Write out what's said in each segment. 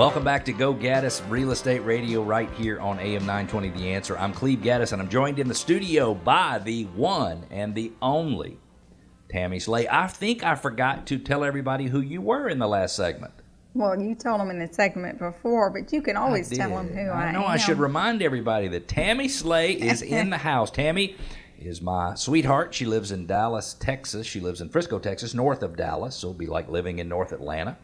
Welcome back to Go Gaddis Real Estate Radio right here on AM 920 The Answer. I'm Cleve Gaddis and I'm joined in the studio by the one and the only Tammie Slay. I think I forgot to tell everybody who you were in the last segment. Well, you told them in the segment before, but you can always tell them who I, I know am. I should remind everybody that Tammie Slay is in the house. Tammie is my sweetheart. She lives in Dallas, Texas. She lives in Frisco, Texas, north of Dallas. So it'll be like living in North Atlanta.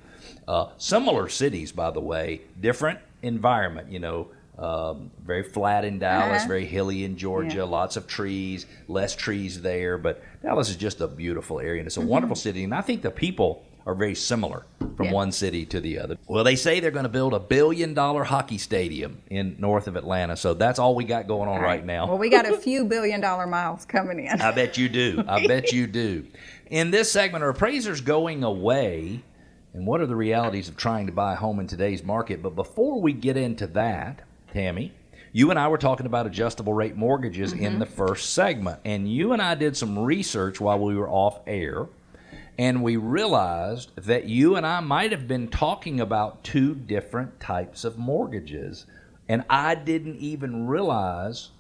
Uh, similar cities, by the way, different environment. You know, um, very flat in Dallas, Uh-huh. very hilly in Georgia, Yeah. lots of trees, less trees there. But Dallas is just a beautiful area, and it's a Mm-hmm. wonderful city. And I think the people are very similar from Yeah. one city to the other. Well, they say they're going to build a billion dollar hockey stadium in north of Atlanta. So that's all we got going on right now. Well, we got a few billion dollar miles coming in. I bet you do. I bet you do. In this segment, are appraisers going away? And what are the realities of trying to buy a home in today's market? But before we get into that, Tammie, you and I were talking about adjustable rate mortgages in mm-hmm. the first segment. And you and I did some research while we were off air. And we realized that you and I might have been talking about two different types of mortgages. And I didn't even realize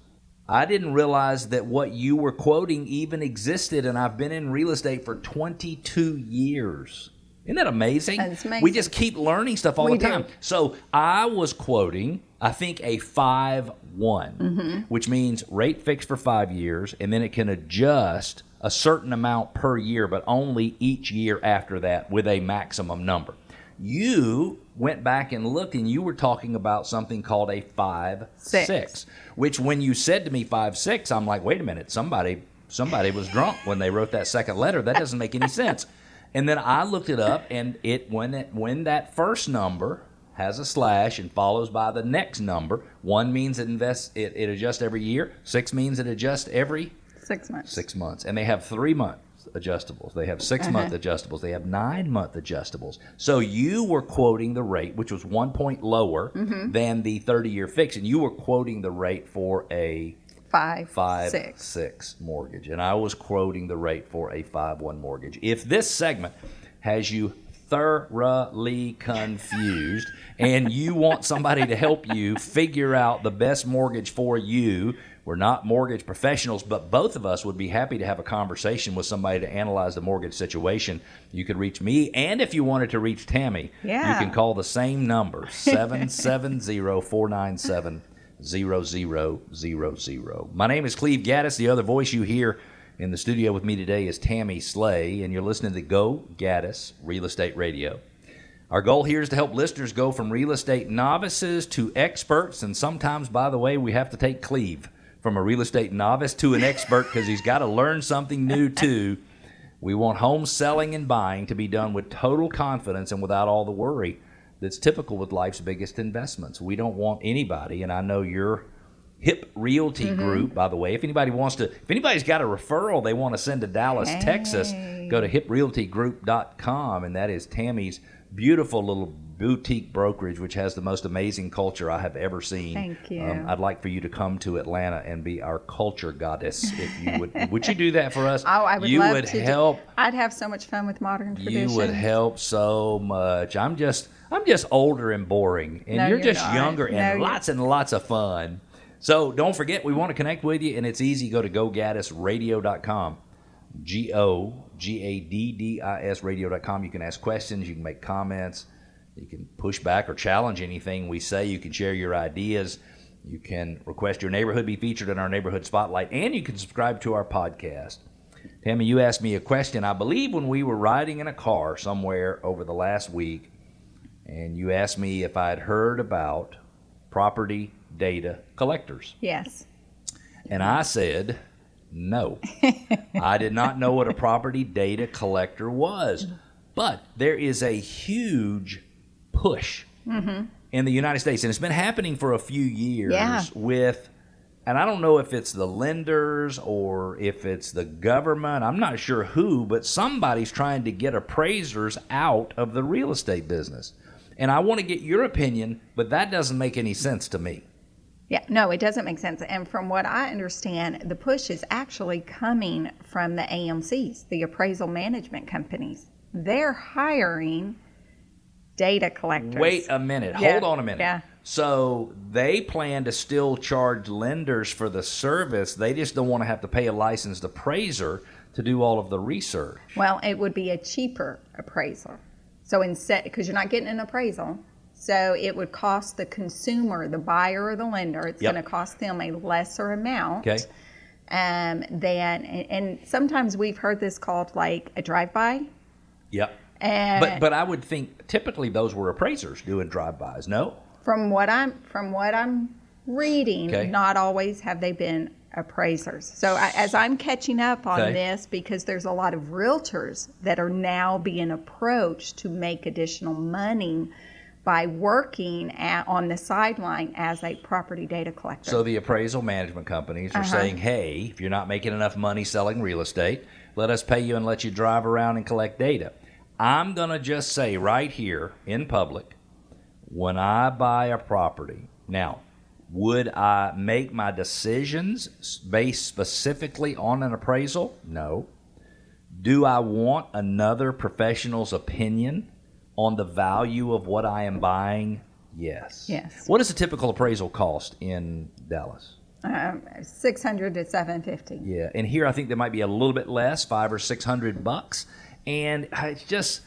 I didn't realize that what you were quoting even existed, and I've been in real estate for 22 years. Isn't that amazing? That's amazing. We just keep learning stuff all We the time. do. So I was quoting, I think, a 5 one Mm-hmm. which means rate fixed for five years, and then it can adjust a certain amount per year, but only each year after that with a maximum number. You went back and looked, and you were talking about something called a five Six. six, which when you said to me five six, I'm like, wait a minute, somebody somebody was drunk when they wrote that second letter. That doesn't make any sense. And then I looked it up, and it when it when that first number has a slash and follows by the next number, one means it invests it, it adjusts every year. Six means it adjusts every Six months. six months, and they have three month adjustables. They have 6 month uh-huh. adjustables. They have nine month adjustables. So you were quoting the rate, which was one point lower mm-hmm. than the thirty year fix, and you were quoting the rate for a Five. five Six. six mortgage, and I was quoting the rate for a five one mortgage. If this segment has you thoroughly confused and you want somebody to help you figure out the best mortgage for you, we're not mortgage professionals, but both of us would be happy to have a conversation with somebody to analyze the mortgage situation. You could reach me, and if you wanted to reach Tammie, yeah. you can call the same number 770 497 0000. My name is Cleve Gaddis. The other voice you hear in the studio with me today is Tammie Slay, and you're listening to Go Gaddis Real Estate Radio. Our goal here is to help listeners go from real estate novices to experts, and sometimes, by the way, we have to take Cleve from a real estate novice to an expert because he's got to learn something new too. We want home selling and buying to be done with total confidence and without all the worry that's typical with life's biggest investments. We don't want anybody, and I know your Hip Realty mm-hmm. Group, by the way. If anybody wants to, if anybody's got a referral they want to send to Dallas, Texas, go to hiprealtygroup.com, and that is Tammie's beautiful little boutique brokerage, which has the most amazing culture I have ever seen. Thank you. Um, I'd like for you to come to Atlanta and be our culture goddess. If you would, would you do that for us? Oh, I would you love would to. do- help. I'd have so much fun with modern traditions. You would help so much. I'm just I'm just older and boring, and No, you're, you're just not. younger No, and lots and lots of fun. So don't forget, we want to connect with you, and it's easy. Go to gogaddisradio.com. G O G A D D I S radio.com. You can ask questions, you can make comments, you can push back or challenge anything we say, you can share your ideas, you can request your neighborhood be featured in our neighborhood spotlight, and you can subscribe to our podcast. Tammie, you asked me a question, I believe, when we were riding in a car somewhere over the last week, and you asked me if I had heard about property data collectors. Yes. And I said, no. I did not know what a property data collector was. But there is a huge push mm-hmm. in the United States, and it's been happening for a few years Yeah. with, and I don't know if it's the lenders or if it's the government, I'm not sure who, but somebody's trying to get appraisers out of the real estate business. And I want to get your opinion, but that doesn't make any sense to me. Yeah, no, it doesn't make sense. And from what I understand, the push is actually coming from the AMCs, the appraisal management companies. They're hiring data collectors. Wait a minute. Yeah, Hold on a minute. yeah. So they plan to still charge lenders for the service. They just don't want to have to pay a licensed appraiser to do all of the research. Well, it would be a cheaper appraisal. So instead, because you're not getting an appraisal, so it would cost the consumer, the buyer or the lender, it's Yep. going to cost them a lesser amount. Okay. Um, than, and, sometimes we've heard this called like a drive-by. Yep. And But but I would think typically those were appraisers doing drive-bys. No. from what I'm from what I'm reading, Okay. not always have they been appraisers. So I, as I'm catching up on Okay. this, because there's a lot of realtors that are now being approached to make additional money by working at, on the sideline as a property data collector. So the appraisal management companies are Uh-huh. saying, "Hey, if you're not making enough money selling real estate, let us pay you and let you drive around and collect data." I'm going to just say right here in public, when I buy a property, now, would I make my decisions based specifically on an appraisal? No. Do I want another professional's opinion on the value of what I am buying? Yes. Yes. What does a typical appraisal cost in Dallas? um, 600 to 750. Yeah, and here I think there might be a little bit less, five or six hundred bucks. And it's just,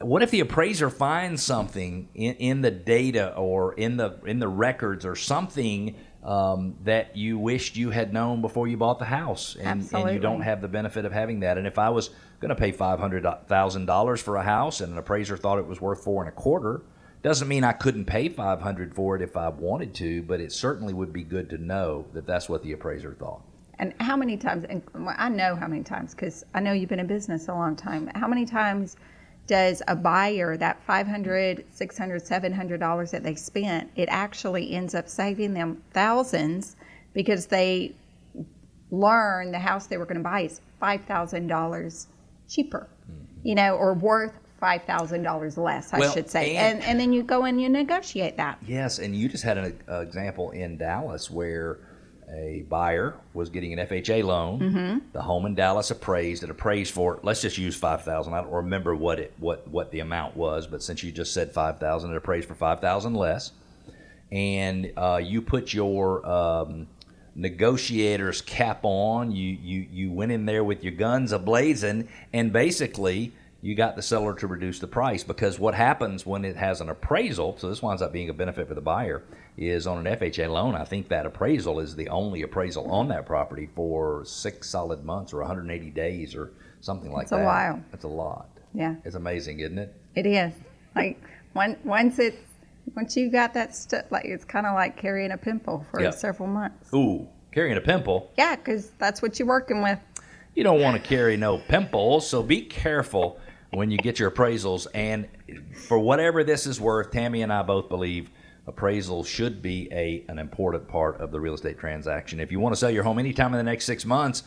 what if the appraiser finds something in, in the data or in the in the records or something um, that you wished you had known before you bought the house, and, and you don't have the benefit of having that. And if I was going to pay five hundred thousand dollars for a house, and an appraiser thought it was worth four and a quarter, doesn't mean I couldn't pay five hundred for it if I wanted to, but it certainly would be good to know that that's what the appraiser thought. And how many times, and I know how many times because I know you've been in business a long time. How many times does a buyer, that 500 600 $700 that they spent, it actually ends up saving them thousands because they learn the house they were going to buy is $5,000 cheaper, you know, or worth $5,000 less, I Well, should say. and- And, and then you go and you negotiate that. Yes, and you just had an uh, example in Dallas where a buyer was getting an FHA loan. Mm-hmm. The home in Dallas appraised. It appraised for let's just use five thousand. I don't remember what it what what the amount was, but since you just said five thousand, it appraised for five thousand less. And uh, you put your um, negotiator's cap on. You you you went in there with your guns ablazing, and basically you got the seller to reduce the price because what happens when it has an appraisal, so this winds up being a benefit for the buyer, is on an FHA loan. I think that appraisal is the only appraisal on that property for six solid months or 180 days or something like that. It's a while. That's a lot. Yeah. It's amazing, isn't it? It is like one, once it's once you got that stuff, like it's kind of like carrying a pimple for Yeah. several months. Ooh, carrying a pimple. Yeah, because that's what you're working with. You don't want to carry no pimples, so be careful when you get your appraisals. And for whatever this is worth, Tammie and I both believe appraisal should be a an important part of the real estate transaction. If you want to sell your home anytime in the next six months,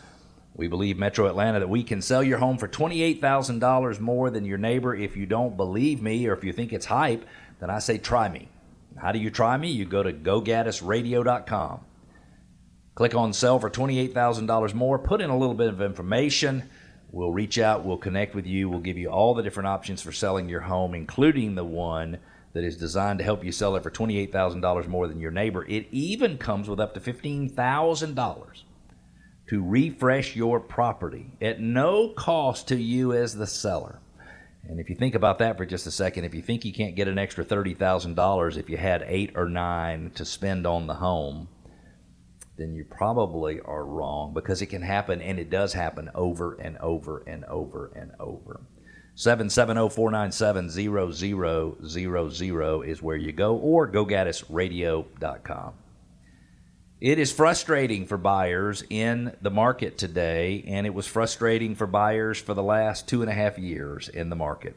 we believe Metro Atlanta that we can sell your home for twenty-eight thousand dollars more than your neighbor. If you don't believe me or if you think it's hype, then I say try me. How do you try me? You go to gogaddisradio.com. Click on sell for $28,000 more. Put in a little bit of information. We'll reach out. We'll connect with you. We'll give you all the different options for selling your home, including the one that is designed to help you sell it for $28,000 more than your neighbor. It even comes with up to $15,000 to refresh your property at no cost to you as the seller. And if you think about that for just a second, if you think you can't get an extra $30,000 if you had eight or nine to spend on the home, then you probably are wrong because it can happen and it does happen over and over and over and over. 770-497-0000 is where you go or gogaddisradio.com. It is frustrating for buyers in the market today, and it was frustrating for buyers for the last two and a half years in the market.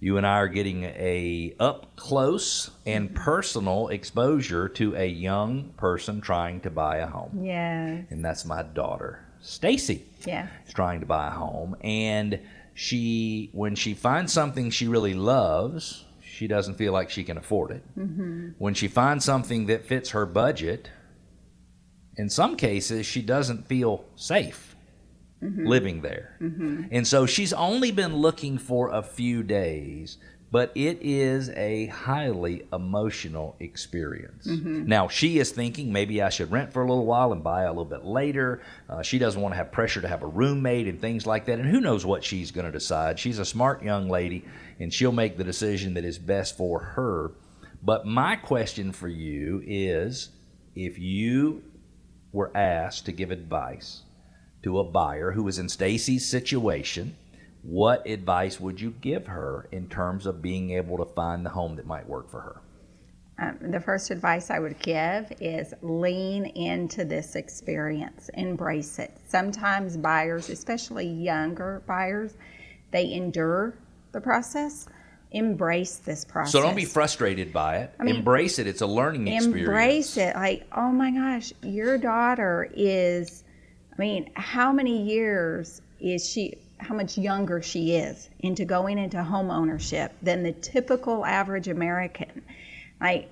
You and I are getting a up close and personal exposure to a young person trying to buy a home, Yeah. and that's my daughter, Stacy Yeah. is trying to buy a home and she when she finds something she really loves she doesn't feel like she can afford it mm-hmm. when she finds something that fits her budget in some cases she doesn't feel safe Mm-hmm. living there mm-hmm. and so she's only been looking for a few days but it is a highly emotional experience. Mm-hmm. Now, she is thinking maybe I should rent for a little while and buy a little bit later. Uh, she doesn't want to have pressure to have a roommate and things like that. And who knows what she's going to decide? She's a smart young lady, and she'll make the decision that is best for her. But my question for you is if you were asked to give advice to a buyer who was in Stacy's situation, what advice would you give her in terms of being able to find the home that might work for her? Um, the first advice I would give is lean into this experience, embrace it. Sometimes buyers, especially younger buyers, they endure the process. Embrace this process. So don't be frustrated by it. mean, Embrace it. It's a learning experience. Embrace it. Like, oh my gosh, your daughter is, I mean, how many years is she, how much younger she is into going into home ownership than the typical average American? Like,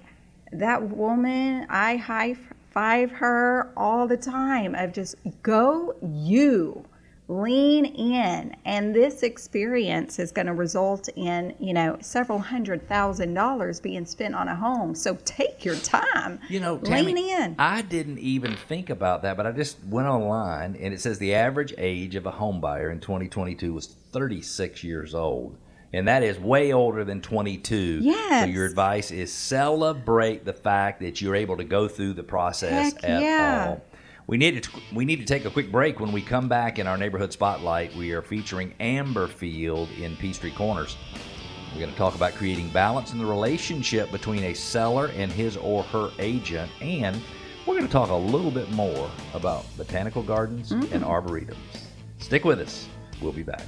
that woman, I high five her all the time of just go you lean in and this experience is going to result in you know several hundred thousand dollars being spent on a home so take your time You know, Tammie, lean in I didn't even think about that, but I just went online and it says the average age of a home buyer in 2022 was 36 years old. And that is way older than 22. So your advice is celebrate the fact that you're able to go through the process Heck at yeah. all. We need to we need to take a quick break. When we come back in our neighborhood spotlight, we are featuring Amber Field in Peachtree Corners. We're going to talk about creating balance in the relationship between a seller and his or her agent, and we're going to talk a little bit more about botanical gardens mm-hmm. and arboretums. Stick with us. We'll be back.